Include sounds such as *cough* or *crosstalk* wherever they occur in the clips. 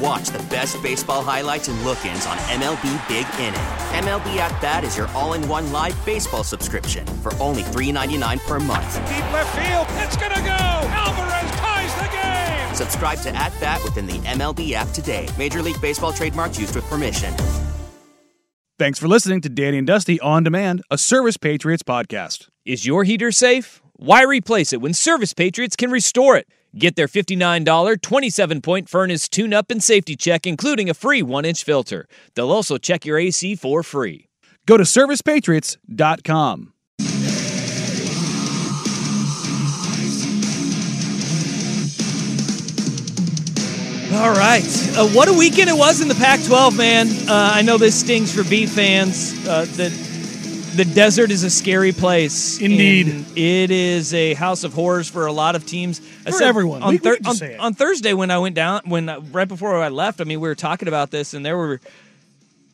And watch the best baseball highlights and look-ins on MLB Big Inning. MLB At Bat is your all-in-one live baseball subscription for only $3.99 per month. Deep left field, it's gonna go. Alvarez ties the game. Subscribe to At Bat within the MLB app today. Major League Baseball trademarks used with permission. Thanks for listening to Danny and Dusty On Demand, a Service Patriots podcast. Is your heater safe? Why replace it when Service Patriots can restore it? Get their $59 27 point furnace tune up and safety check, including a free one inch filter. They'll also check your AC for free. Go to servicepatriots.com. All right. Uh, what a weekend it was in the Pac 12, man. Uh, I know this stings for B fans. Uh, the, the desert is a scary place. Indeed. it is a house of horrors for a lot of teams. For said everyone. On, We- we can just on, say it. on Thursday, when I went down, when uh, right before I left, I mean, we were talking about this, and there were.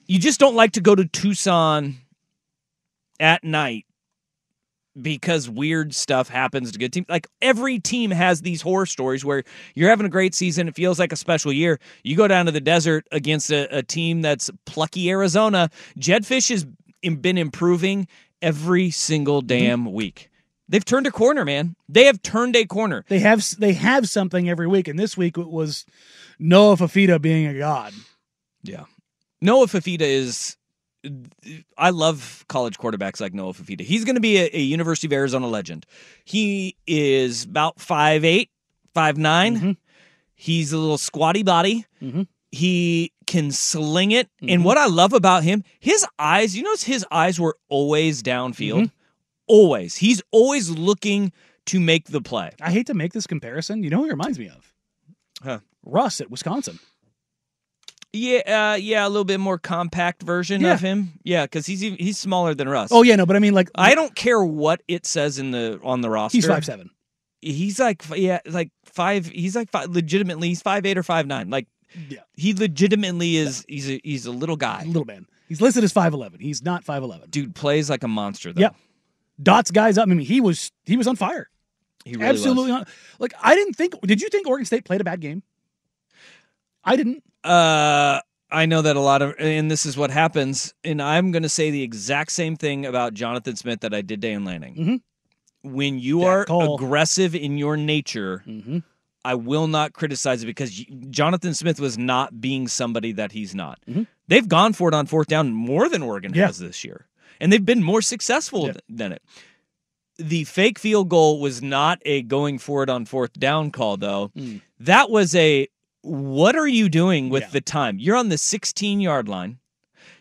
You just don't like to go to Tucson at night because weird stuff happens to good teams. Like every team has these horror stories where you're having a great season, it feels like a special year. You go down to the desert against a, a team that's plucky Arizona. Jedd Fisch im- been improving every single Mm-hmm. damn week. They've turned a corner, man. They have turned a corner. They have they have something every week, and this week it was Noah Fifita being a god. Yeah. Noah Fifita is. I love college quarterbacks like Noah Fifita. He's going to be a, a University of Arizona legend. He is about 5'8, 5'9. He's a little squatty body. He can sling it. And what I love about him, his eyes, you notice his eyes were always downfield. Always. He's always looking to make the play. I hate to make this comparison. You know who he reminds me of? Huh. Russ at Wisconsin. Yeah, uh, yeah, a little bit more compact version Yeah. of him. Yeah, because he's even- he's smaller than Russ. Oh yeah, no, but I mean like I don't care what it says in the on the roster. he's five seven. He's like yeah, like five. He's like five, legitimately. He's five eight or five nine. Like Yeah. he legitimately is. He's a he's a little guy. Little man. He's listed as five eleven. He's not five eleven. Dude plays like a monster though. Yep. Dots guys up. I mean, he was he was on fire. he really Absolutely Was. on. Like I didn't think. Did you think Oregon State played a bad game? I didn't. Uh, I know that a lot of, and this is what happens. And I'm going to say the exact same thing about Jonathan Smith that I did Dan Lanning. Mhm. When you That are call. aggressive in your nature, Mhm. I will not criticize it because Jonathan Smith was not being somebody that he's not. They've gone for it on fourth down more than Oregon Mm-hmm. Yeah. has this year, and they've been more successful Yeah. than it. The fake field goal was not a going for it on fourth down call, though. Mm. That was a what are you doing with Yeah. the time? You're on the 16 yard line.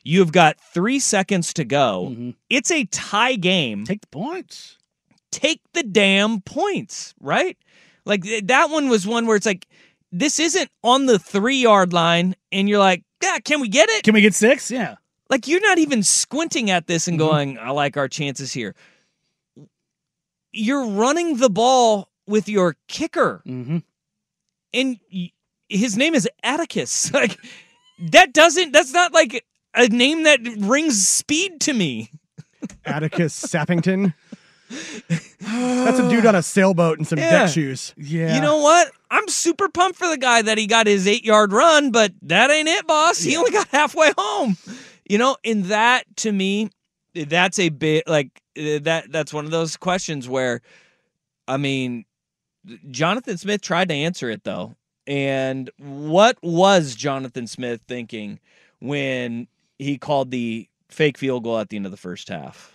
You've got three seconds to go. Mhm. It's a tie game Take the points. take the damn points, right? Like that one was one where it's like, this isn't on the three yard line, and you're like, yeah, can we get it? Can we get six? Yeah. Like you're not even squinting at this and Mhm. going, I like our chances here. You're running the ball with your kicker, Mm-hmm. and his name is Atticus. *laughs* Like that doesn't. That's not like a name that rings speed to me. Atticus Sappington. *laughs* That's a dude on a sailboat and some Yeah. deck shoes. Yeah. You know what? I'm super pumped for the guy that he got his eight yard run, but that ain't it, boss. He only got halfway home. You know, and that to me, that's a bit like uh, that. That's one of those questions where, I mean, Jonathan Smith tried to answer it though. And what was Jonathan Smith thinking when he called the fake field goal at the end of the first half?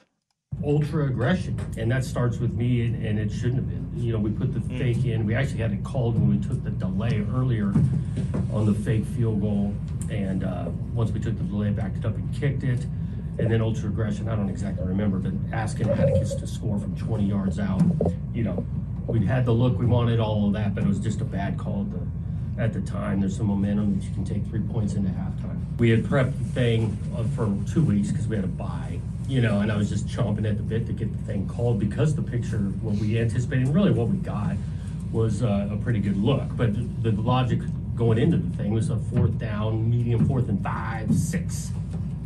Ultra aggression, and that starts with me, and, and it shouldn't have been. You know, we put the fake in. We actually had it called when we took the delay earlier on the fake field goal, and uh, once we took the delay, backed it up and kicked it. And then ultra aggression, I don't exactly remember, but asking Atticus to score from 20 yards out. You know, we had the look we wanted, all of that, but it was just a bad call at the, at the time. There's some momentum that you can take three points into halftime. We had prepped the thing uh, for two weeks because we had a bye, you know, and I was just chomping at the bit to get the thing called because the picture, what we anticipated, and really what we got, was uh, a pretty good look. But the, the logic going into the thing was a fourth down, medium fourth and five, six,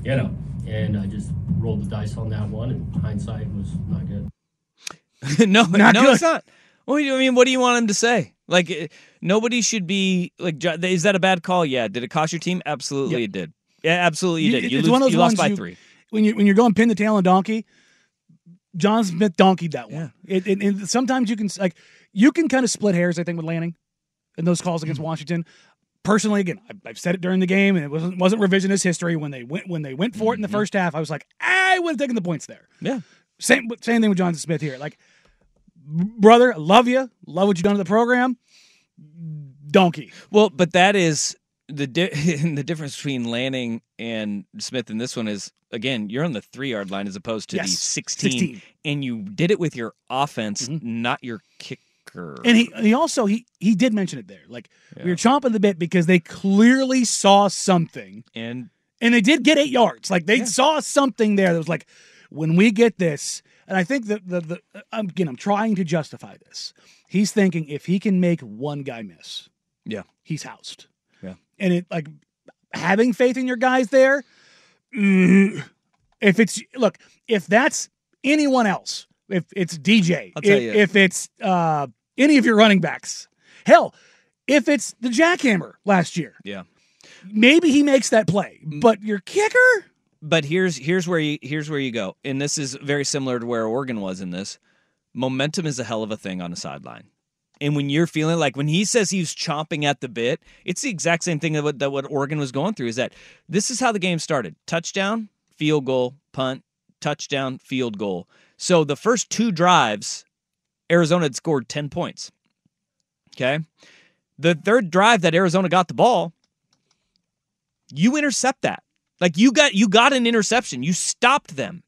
you know, and I just rolled the dice on that one, and hindsight was not good. *laughs* no, Not no, good. it's not. Well, I mean, what do you want him to say? Like, eh, nobody should be like. Is that a bad call? Yeah. Did it cost your team? Absolutely, Yep. it did. Yeah, absolutely, you, did. You, it's lose, one of those you lost by you- three. When you when you're going pin the tail on donkey, John Smith donkeyed that one. It, it, it- sometimes you can like you can kind of split hairs. I think with Lanning and those calls against mm-hmm. Washington. Personally, again, I, I've said it during the game, and it wasn't wasn't revisionist history when they went when they went for it in the mm-hmm. first half. I was like, I would have taken the points there. Yeah. Same same thing with John Smith here. Like, brother, love you, love what you've done to the program. Donkey. Well, but that is the di- *laughs* the difference between Lanning and Smith in this one is again you're on the three yard line as opposed to the 16, 16. and you did it with your offense, mm-hmm. not your kicker. And he he also he he did mention it there. Like we were chomping the bit because they clearly saw something. and And they did get eight yards. Like they saw something there that was like, when we get this, and I think that the the I'm- again I'm trying to justify this. He's thinking if he can make one guy miss, yeah, he's housed. And it like having faith in your guys there. mm, If it's look, if that's anyone else, if it's DJ, if, if it's uh, any of your running backs, hell, if it's the jackhammer last year, yeah. maybe he makes that play. Mm. But your kicker, But here's here's where you here's where you go, and this is very similar to where Oregon was in this. Momentum is a hell of a thing on a sideline, and when you're feeling like when he says he's chomping at the bit, it's the exact same thing that what, that what Oregon was going through. Is that this is how the game started: touchdown, field goal, punt, touchdown, field goal. So the first two drives, Arizona had scored ten points. Okay, the third drive that Arizona got the ball, you intercept that. Like you got you got an interception. You stopped them.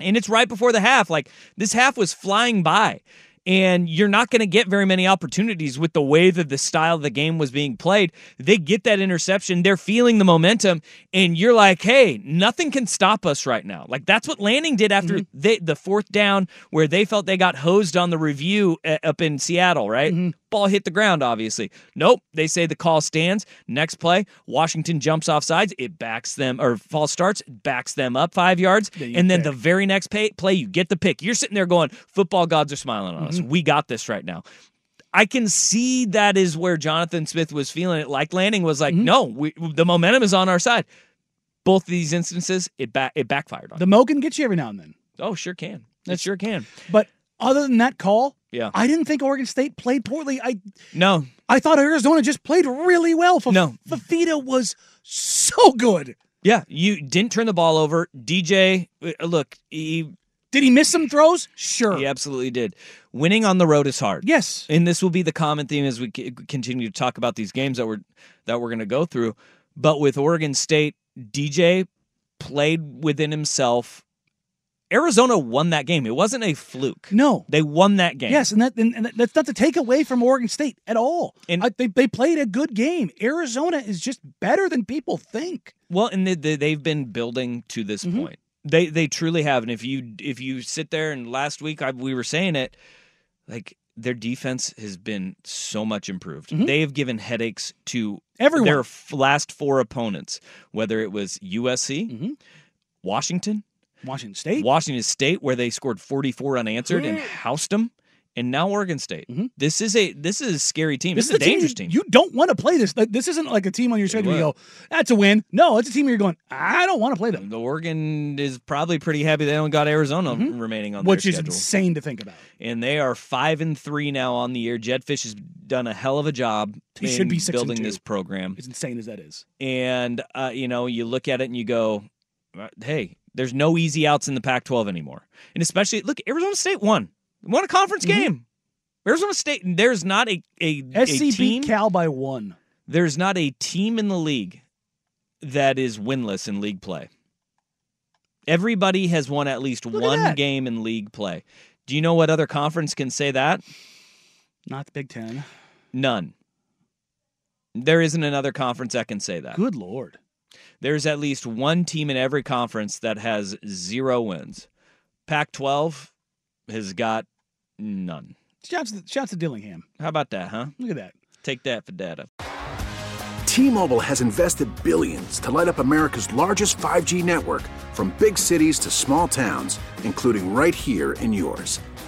And it's right before the half. Like this half was flying by. And you're not going to get very many opportunities with the way that the style of the game was being played. They get that interception. They're feeling the momentum. And you're like, hey, nothing can stop us right now. Like that's what Lanning did after they, the fourth down, where they felt they got hosed on the review uh, up in Seattle, right? Ball hit the ground, obviously. Nope. They say the call stands. Next play, Washington jumps off sides. It backs them, or false starts, backs them up five yards. you and then pick. the very next pay, play, you get the pick. You're sitting there going, football gods are smiling on us. Mm-hmm. We got this right now. I can see that is where Jonathan Smith was feeling it. Like Lanning was like, mm-hmm. no, we, the momentum is on our side. Both of these instances, it ba- it backfired on. the mo can get you every now and then. Oh, sure can. It sure can. But other than that call, Yeah. I didn't think Oregon State played poorly. I No, I thought Arizona just played really well. F- No. Fifita was so good. Yeah, you didn't turn the ball over. DJ, uh, look, he Did he miss some throws? Sure. he absolutely did. Winning on the road is hard. Yes. and this will be the common theme as we c- continue to talk about these games that we're that we're going to go through. But with Oregon State, DJ played within himself. Arizona won that game. It wasn't a fluke. No. They won that game. Yes, and that and, and that's not to take away from Oregon State at all. And- I, they they played a good game. Arizona is just better than people think. Well, and they, they, they've been building to this Mm-hmm. point. They they truly have. And if you if you sit there and last week I, we were saying it, like their defense has been so much improved. They have given headaches to Mm-hmm. Everyone. their f- last four opponents, whether it was USC, Mm-hmm. Washington, Washington State. Washington State, where they scored 44 unanswered and housed them, and now Oregon State. This is a this is a scary team. Mm-hmm. This This, is a team dangerous you- team. You don't want to play this. This isn't like a team on your schedule. You go, that's a win. No, it's a team where you're going. I don't want to play them, the Oregon is probably pretty happy they don't got Arizona remaining on Mm-hmm. which is schedule. insane to think about. and they are five and three now on the year. Jedd Fisch has done a hell of a job. He in should be building this program. As insane as that is. And uh, you know, you look at it and you go, uh, "Hey, There's no easy outs in the Pac-12 anymore, and especially look, Arizona State won won a conference Mm-hmm. game. Arizona State. There's not a a, a SC team. beat Cal by one. There's not a team in the league that is winless in league play. Everybody has won at least at one that. game in league play. Do you know what other conference can say that? Not the Big Ten. None. There isn't another conference that can say that. Good lord. There's at least one team in every conference that has zero wins. Pac 12 has got none. Shouts to, shouts to Dillingham. How about that, huh? Look at that. Take that for data. T-Mobile has invested billions to light up America's largest 5G network from big cities to small towns, including right here in yours.